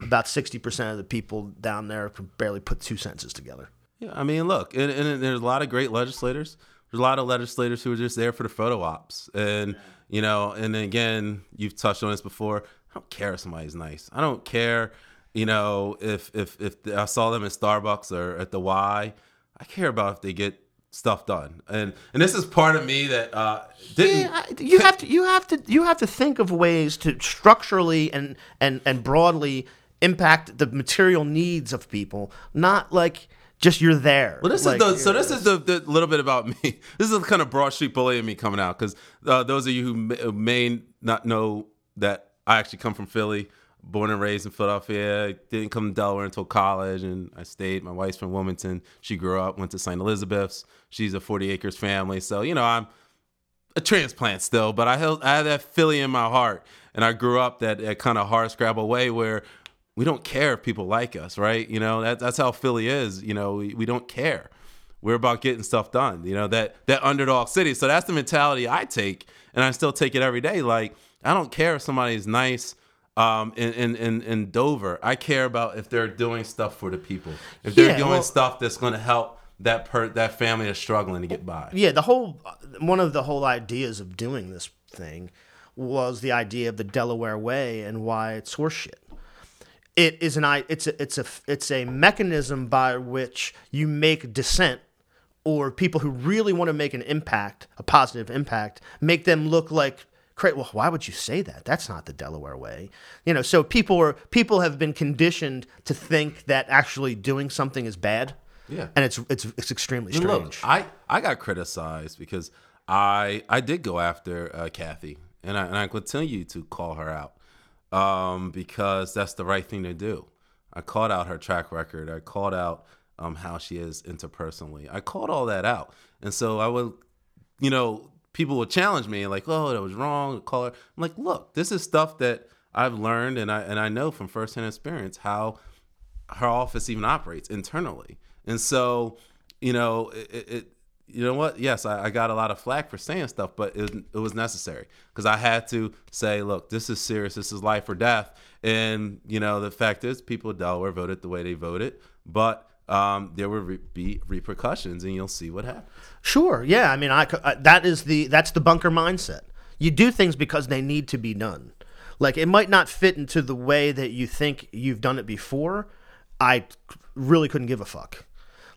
[SPEAKER 1] about sixty percent of the people down there can barely put two sentences together.
[SPEAKER 2] Yeah, I mean, look, and, and there's a lot of great legislators. There's a lot of legislators who are just there for the photo ops, and you know, and again, you've touched on this before. I don't care if somebody's nice. I don't care, you know, if if if I saw them at Starbucks or at the Y. I care about if they get stuff done, and and this is part of me that uh, didn't.
[SPEAKER 1] Yeah, you have to you have to you have to think of ways to structurally and and and broadly impact the material needs of people, not like just you're there.
[SPEAKER 2] Well, this
[SPEAKER 1] Like,
[SPEAKER 2] is the so this is the, the little bit about me. This is the kind of broad street bully in me coming out because uh, those of you who may, may not know that I actually come from Philly, born and raised in Philadelphia. Didn't come to Delaware until college, and I stayed. My wife's from Wilmington. She grew up, went to St. Elizabeth's. She's a 40 acres family, so you know I'm a transplant still, but I held I have that Philly in my heart, and I grew up that, that kind of hard scrabble way where we don't care if people like us, right? You know that that's how Philly is. You know we, we don't care. We're about getting stuff done. You know that that underdog city. So that's the mentality I take, and I still take it every day. Like I don't care if somebody's nice. Um, in, in, in, in Dover, I care about if they're doing stuff for the people. If they're doing
[SPEAKER 1] well-
[SPEAKER 2] stuff that's going to help that per that family that's struggling to get by.
[SPEAKER 1] Yeah, the whole one of the whole ideas of doing this thing was the idea of the Delaware Way and why it's horseshit. It is an it's a, it's a it's a mechanism by which you make dissent or people who really want to make an impact, a positive impact, make them look like well, why would you say that? That's not the Delaware way. You know, so people are people have been conditioned to think that actually doing something is bad.
[SPEAKER 2] Yeah.
[SPEAKER 1] And it's it's it's extremely strange.
[SPEAKER 2] Look, I, I got criticized because I I did go after uh, Kathy, and I and I continue to call her out um, because that's the right thing to do. I called out her track record. I called out um, how she is interpersonally. I called all that out, and so I would, you know, people would challenge me like, "Oh, that was wrong." Call her. I'm like, "Look, this is stuff that I've learned, and I and I know from firsthand experience how her office even operates internally. And so, you know, it, it you know what? Yes, I, I, got a lot of flack for saying stuff, but it, it was necessary because I had to say, look, this is serious. This is life or death. And you know, the fact is, people in Delaware voted the way they voted, but um, there will re- be repercussions, and you'll see what happens.
[SPEAKER 1] Sure. Yeah. I mean, I, I that is the that's the bunker mindset. You do things because they need to be done. Like it might not fit into the way that you think you've done it before. I really couldn't give a fuck.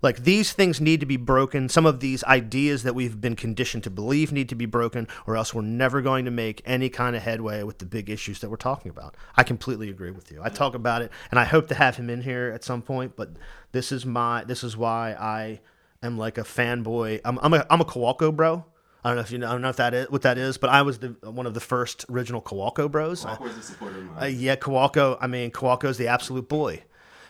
[SPEAKER 1] Like these things need to be broken. Some of these ideas that we've been conditioned to believe need to be broken, or else we're never going to make any kind of headway with the big issues that we're talking about. I completely agree with you. I talk about it, and I hope to have him in here at some point. But this is my this is why I am like a fanboy. I'm I'm a I'm a Kowalko bro. I don't know if you know. I don't know if that is what that is, but I was the one of the first original Kowalko bros.
[SPEAKER 2] Kowalko's a supporter of mine.
[SPEAKER 1] Uh, yeah, Kowalko. I mean, Kowalko's the absolute boy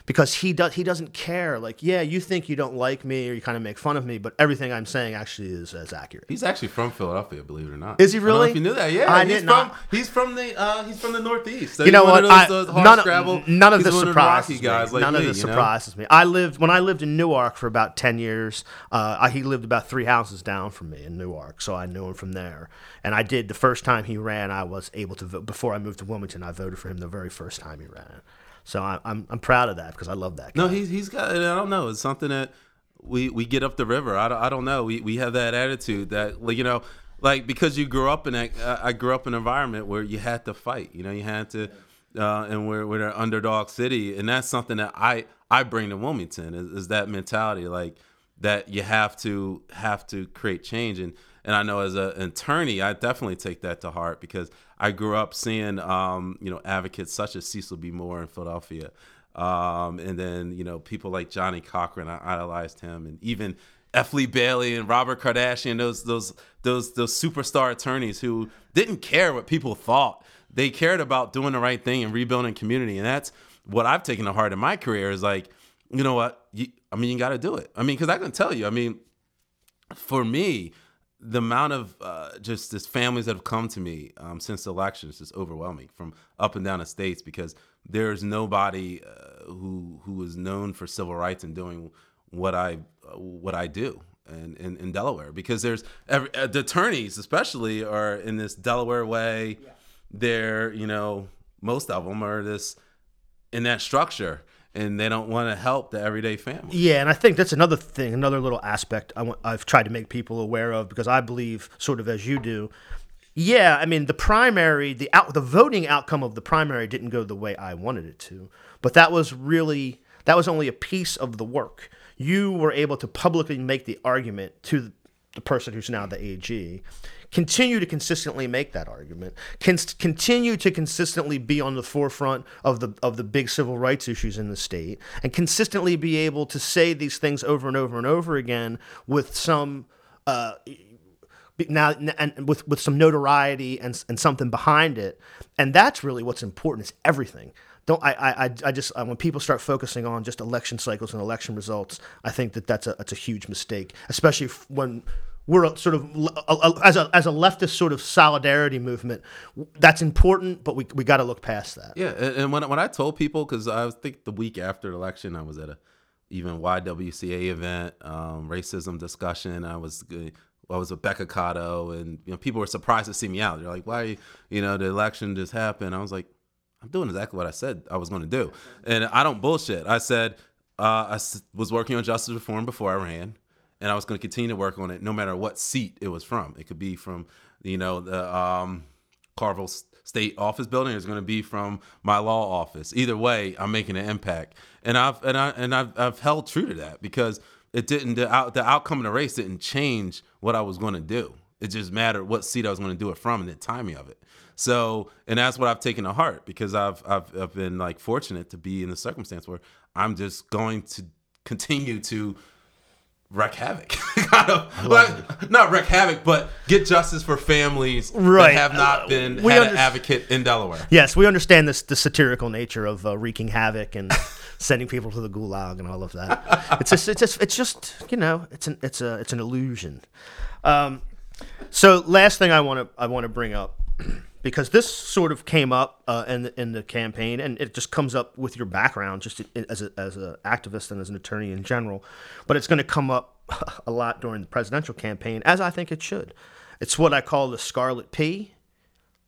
[SPEAKER 1] because he does he doesn't care. Like, yeah, you think you don't like me or you kind of make fun of me, but everything I'm saying actually is as accurate.
[SPEAKER 2] He's actually from Philadelphia, believe it or not.
[SPEAKER 1] Is he
[SPEAKER 2] I don't know
[SPEAKER 1] really?
[SPEAKER 2] if you knew that, yeah.
[SPEAKER 1] I
[SPEAKER 2] he's
[SPEAKER 1] did
[SPEAKER 2] from
[SPEAKER 1] not.
[SPEAKER 2] he's from the uh, he's from the Northeast. So
[SPEAKER 1] You know what? I,
[SPEAKER 2] those, hard
[SPEAKER 1] none of
[SPEAKER 2] scrabble-
[SPEAKER 1] none of this surprises me.
[SPEAKER 2] guys like
[SPEAKER 1] none
[SPEAKER 2] me,
[SPEAKER 1] of this
[SPEAKER 2] you know?
[SPEAKER 1] surprises me. I lived when I lived in Newark for about ten years. Uh, I, he lived about three houses down from me in Newark, so I knew him from there. And I did the first time he ran. I was able to vote before I moved to Wilmington. I voted for him the very first time he ran. So I, I'm I'm proud of that because I love that. Guy.
[SPEAKER 2] No, he's he's got. I don't know. It's something that we we get up the river. I don't, I don't know. We we have that attitude that like you know like because you grew up in that. Uh, I grew up in an environment where you had to fight. You know, you had to. Uh, and we're we're an underdog city, and that's something that I I bring to Wilmington is, is that mentality, like that you have to have to create change and and I know as a, an attorney I definitely take that to heart because I grew up seeing um, you know advocates such as Cecil B. Moore in Philadelphia um, and then you know people like Johnnie Cochran I idolized him and even F. Lee Bailey and Robert Kardashian those those those those superstar attorneys who didn't care what people thought they cared about doing the right thing and rebuilding community and that's what I've taken to heart in my career is like you know what you, I mean you got to do it I mean because I can tell you I mean for me, the amount of uh, just this families that have come to me um, since the election is just overwhelming from up and down the states because there's nobody uh, who who is known for civil rights and doing what I uh, what I do in, in, in Delaware because there's every, uh, the attorneys especially are in this Delaware way. They're you know most of them are this in that structure and they don't want to help the everyday family.
[SPEAKER 1] Yeah, and I think that's another thing, another little aspect I I've tried to make people aware of because I believe, sort of as you do. Yeah, I mean the primary, the out, the voting outcome of the primary didn't go the way I wanted it to, but that was really that was only a piece of the work. You were able to publicly make the argument to the person who's now the AG, continue to consistently make that argument, can continue to consistently be on the forefront of the of the big civil rights issues in the state, and consistently be able to say these things over and over and over again with some. Uh, now and with with some notoriety and and something behind it, and that's really what's important. Is everything. Don't I I I just when people start focusing on just election cycles and election results, I think that that's a that's a huge mistake, especially when we're sort of as a as a leftist sort of solidarity movement. That's important, but we we got to look past that.
[SPEAKER 2] Yeah, and when when I told people, because I think the week after the election, I was at a even YWCA event, um, racism discussion. I was I was with Becca Cotto, and you know people were surprised to see me out. They're like, "Why? You know, the election just happened." I was like, "I'm doing exactly what I said I was going to do," and I don't bullshit. I said uh, I was working on justice reform before I ran and I was going to continue to work on it no matter what seat it was from. It could be from, you know, the um, Carvel State Office building. It's going to be from my law office. Either way, I'm making an impact, and I've and I and I've, I've held true to that because it didn't the, out, the outcome of the race didn't change what I was going to do. It just mattered what seat I was going to do it from and the timing of it. So, and that's what I've taken to heart because I've, I've I've been like fortunate to be in the circumstance where I'm just going to continue to wreak havoc, kind of like, not wreck havoc, but get justice for families
[SPEAKER 1] Right.
[SPEAKER 2] that have not
[SPEAKER 1] Uh,
[SPEAKER 2] been
[SPEAKER 1] we
[SPEAKER 2] had
[SPEAKER 1] under-
[SPEAKER 2] an advocate in Delaware.
[SPEAKER 1] Yes, we understand this the satirical nature of uh, wreaking havoc and sending people to the gulag and all of that. It's just, it's just, it's just, you know, it's an, it's a, it's an illusion. Um, so last thing I want to, I want to bring up because this sort of came up uh, in the, in the campaign, and it just comes up with your background, just as a, as an activist and as an attorney in general. But it's going to come up a lot during the presidential campaign, as I think it should. It's what I call the scarlet P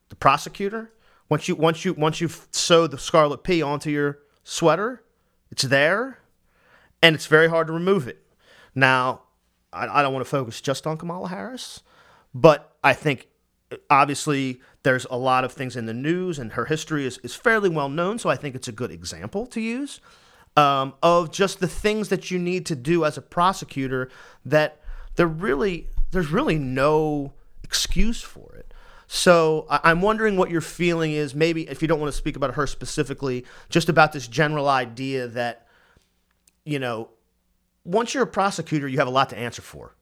[SPEAKER 1] the prosecutor. Once you once you once you sew the scarlet P onto your sweater, it's there, and it's very hard to remove it. Now, I, I don't want to focus just on Kamala Harris, but I think obviously there's a lot of things in the news, and her history is, is fairly well known. So I think it's a good example to use um, of just the things that you need to do as a prosecutor that there really there's really no excuse for it. So I- I'm wondering what your feeling is. Maybe if you don't want to speak about her specifically, just about this general idea that you know once you're a prosecutor, you have a lot to answer for.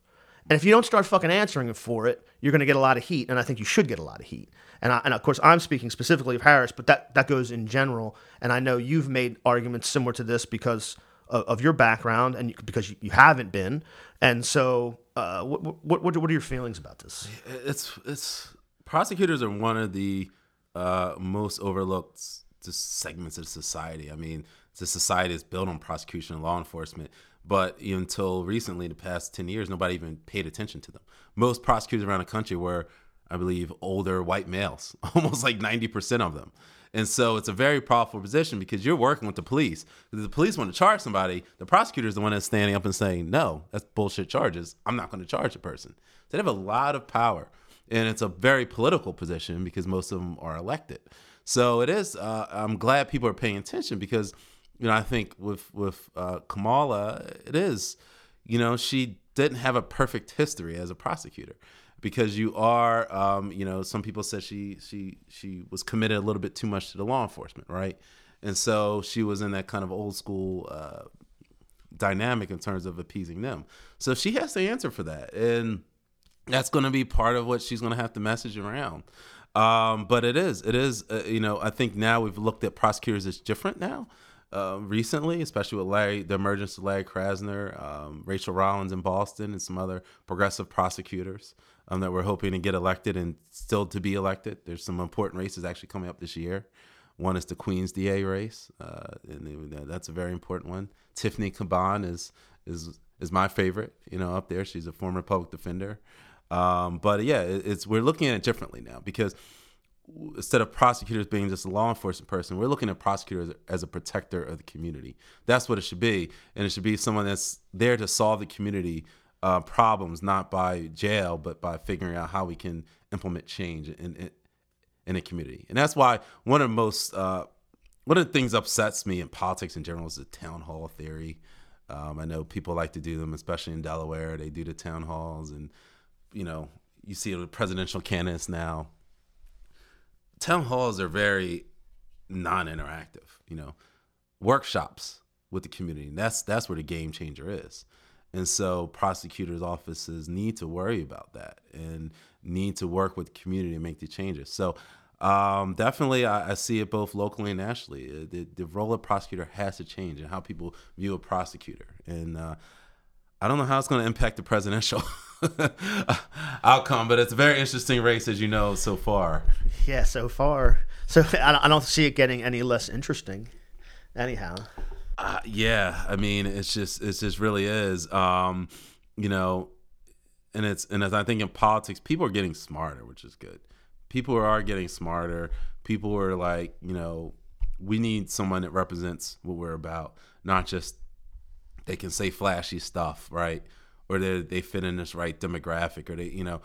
[SPEAKER 1] And if you don't start fucking answering for it, you're going to get a lot of heat. And I think you should get a lot of heat. And, I, and of course, I'm speaking specifically of Harris, but that, that goes in general. And I know you've made arguments similar to this because of, of your background and because you, you haven't been. And so, uh, what, what, what, are your feelings about this?
[SPEAKER 2] it's it's prosecutors are one of the uh, most overlooked segments of society. I mean, the society is built on prosecution and law enforcement, but until recently, the past ten years, nobody even paid attention to them. Most prosecutors around the country were, I believe, older white males, almost like ninety percent of them. And so it's a very powerful position because you're working with the police. If the police want to charge somebody, the prosecutor is the one that's standing up and saying, no, that's bullshit charges. I'm not going to charge a person. So they have a lot of power. And it's a very political position because most of them are elected. So it is, uh, I'm glad people are paying attention because, you know, I think with, with uh, Kamala, it is, you know, she didn't have a perfect history as a prosecutor because you are um, you know some people said she she she was committed a little bit too much to the law enforcement right? And so she was in that kind of old school uh, dynamic in terms of appeasing them. So she has to answer for that and that's going to be part of what she's going to have to message around. Um, but it is it is uh, you know i think now we've looked at prosecutors as different now uh, recently, especially with Larry, the emergence of Larry Krasner, um, Rachael Rollins in Boston, and some other progressive prosecutors um, that we're hoping to get elected and still to be elected. There's some important races actually coming up this year. One is the Queens DA race, uh, and that's a very important one. Tiffany Caban is is is my favorite, you know, up there. She's a former public defender. Um, but yeah, it, it's we're looking at it differently now because instead of prosecutors being just a law enforcement person, we're looking at prosecutors as a protector of the community. That's what it should be, and it should be someone that's there to solve the community uh, problems, not by jail, but by figuring out how we can implement change in in, in a community. And that's why one of the most uh, one of the things upsets me in politics in general is the town hall theory. Um, I know people like to do them, especially in Delaware. They do the town halls, and you know, you see the presidential candidates now town halls are very non-interactive you know. Workshops with the community that's that's where the game changer is. And so prosecutors offices need to worry about that and need to work with the community and make the changes. So um, definitely I, I see it both locally and nationally. Uh, the, the role of prosecutor has to change and how people view a prosecutor. And uh, I don't know how it's going to impact the presidential outcome, but it's a very interesting race, as you know, so far.
[SPEAKER 1] Yeah, so far. So I don't- see it getting any less interesting. Anyhow.
[SPEAKER 2] Uh, yeah, I mean, it's just it just really is. Um, you know, and it's and as I think in politics, people are getting smarter, which is good. People are getting smarter. People are like, you know, we need someone that represents what we're about, not just they can say flashy stuff, right? Or they they fit in this right demographic, or they, you know,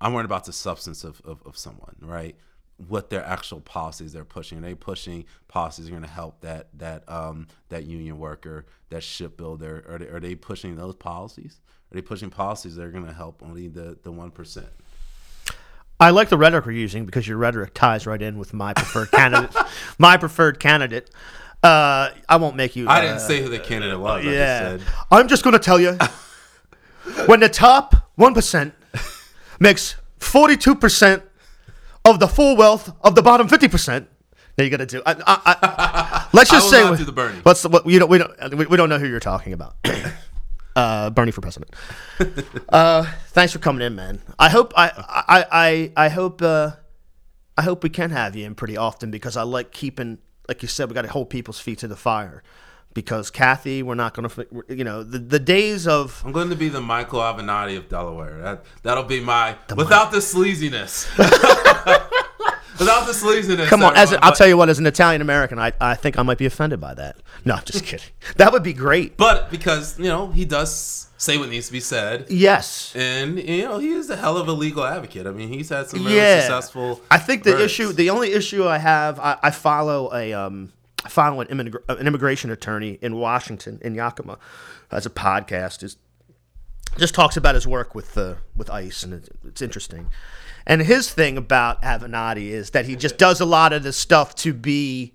[SPEAKER 2] I'm worried about the substance of, of, of someone, right? What their actual policies they're pushing. Are they pushing policies are going to help that that um, that union worker, that shipbuilder? Are they, are they pushing those policies? Are they pushing policies that are going to help only the the one percent?
[SPEAKER 1] I like the rhetoric we're using because your rhetoric ties right in with my preferred candidate. my preferred candidate. Uh, I won't make you.
[SPEAKER 2] I didn't
[SPEAKER 1] uh,
[SPEAKER 2] say who the candidate was. I
[SPEAKER 1] Yeah,
[SPEAKER 2] just said
[SPEAKER 1] I'm just going to tell you when the top one percent makes forty two percent of the full wealth of the bottom fifty percent. Now you got to do. I, I, I, let's just say we-
[SPEAKER 2] do the Bernie.
[SPEAKER 1] Let's. what- You don't. We don't. We, we don't know who you're talking about. uh, Bernie for president. uh, thanks for coming in, man. I hope. I. I. I. I hope. Uh, I hope we can have you in pretty often because I like keeping, like you said, we got to hold people's feet to the fire. Because Kathy, we're not going to, you know, the, the days of
[SPEAKER 2] I'm going to be the Michael Avenatti of Delaware. That that'll be my without the sleaziness. without the sleaziness.
[SPEAKER 1] Come on, as a, I'll
[SPEAKER 2] but-
[SPEAKER 1] tell you what, as an Italian American, I, I think I might be offended by that. No, I'm just kidding. That would be great.
[SPEAKER 2] But because you know he does say what needs to be said,
[SPEAKER 1] Yes.
[SPEAKER 2] and you know he is a hell of a legal advocate. I mean, he's had some really
[SPEAKER 1] Yeah.
[SPEAKER 2] successful.
[SPEAKER 1] I think the issue, the only issue I have, I, I follow a, um, follow an, immigra- an immigration attorney in Washington, in Yakima, as a podcast. Is just talks about his work with uh, with ICE, and it, it's interesting. And his thing about Avenatti is that he just does a lot of this stuff to be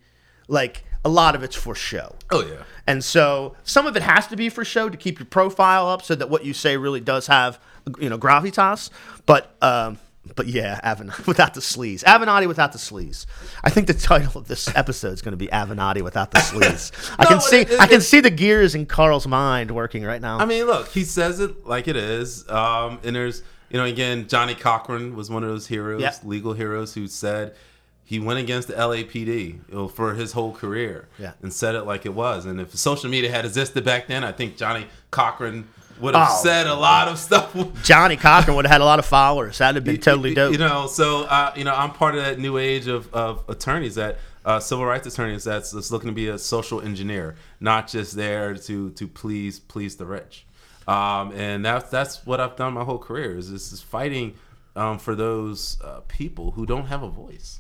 [SPEAKER 1] like a lot of it's for show.
[SPEAKER 2] Oh yeah.
[SPEAKER 1] And so some of it has to be for show to keep your profile up so that what you say really does have, you know, gravitas. But, um, but yeah, Aven without the sleaze. Avenatti without the sleaze. I think the title of this episode is going to be Avenatti without the sleaze. I can see,
[SPEAKER 2] it- it-
[SPEAKER 1] I can see the gears in Carl's mind working right now.
[SPEAKER 2] I mean, look, he says it like it is. Um, and there's, you know, again, Johnnie Cochran was one of those heroes,
[SPEAKER 1] Yeah.
[SPEAKER 2] legal heroes, who said he went against the LAPD for his whole career
[SPEAKER 1] Yeah.
[SPEAKER 2] and said it like it was. And if social media had existed back then, I think Johnnie Cochran would have
[SPEAKER 1] Oh.
[SPEAKER 2] said a lot of stuff.
[SPEAKER 1] Johnnie Cochran would have had a lot of followers. That'd have been totally dope.
[SPEAKER 2] You know, so uh, you know, I'm part of that new age of, of attorneys that uh, civil rights attorneys that's, that's looking to be a social engineer, not just there to to please please the rich. Um, and that's that's what I've done my whole career is this is fighting um, for those uh, people who don't have a voice.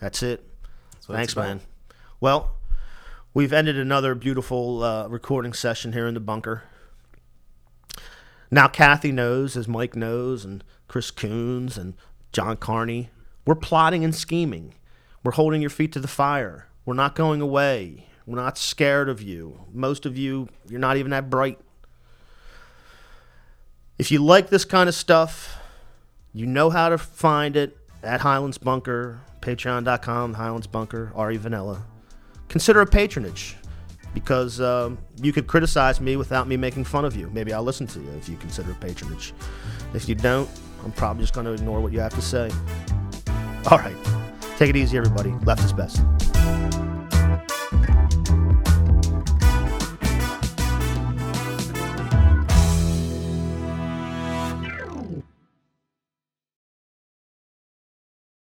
[SPEAKER 1] That's it.
[SPEAKER 2] what
[SPEAKER 1] Thanks, man. Well, we've ended another beautiful uh, recording session here in the bunker. Now, Kathy knows, as Mike knows, and Chris Coons and John Carney, we're plotting and scheming. We're holding your feet to the fire. We're not going away. We're not scared of you. Most of you, you're not even that bright. If you like this kind of stuff, you know how to find it at Highlands Bunker, patreon.com, Highlands Bunker, Ari Vanilla. Consider a patronage because um, you could criticize me without me making fun of you. Maybe I'll listen to you if you consider patronage. If you don't, I'm probably just going to ignore what you have to say. All right. Take it easy, everybody. Left is best.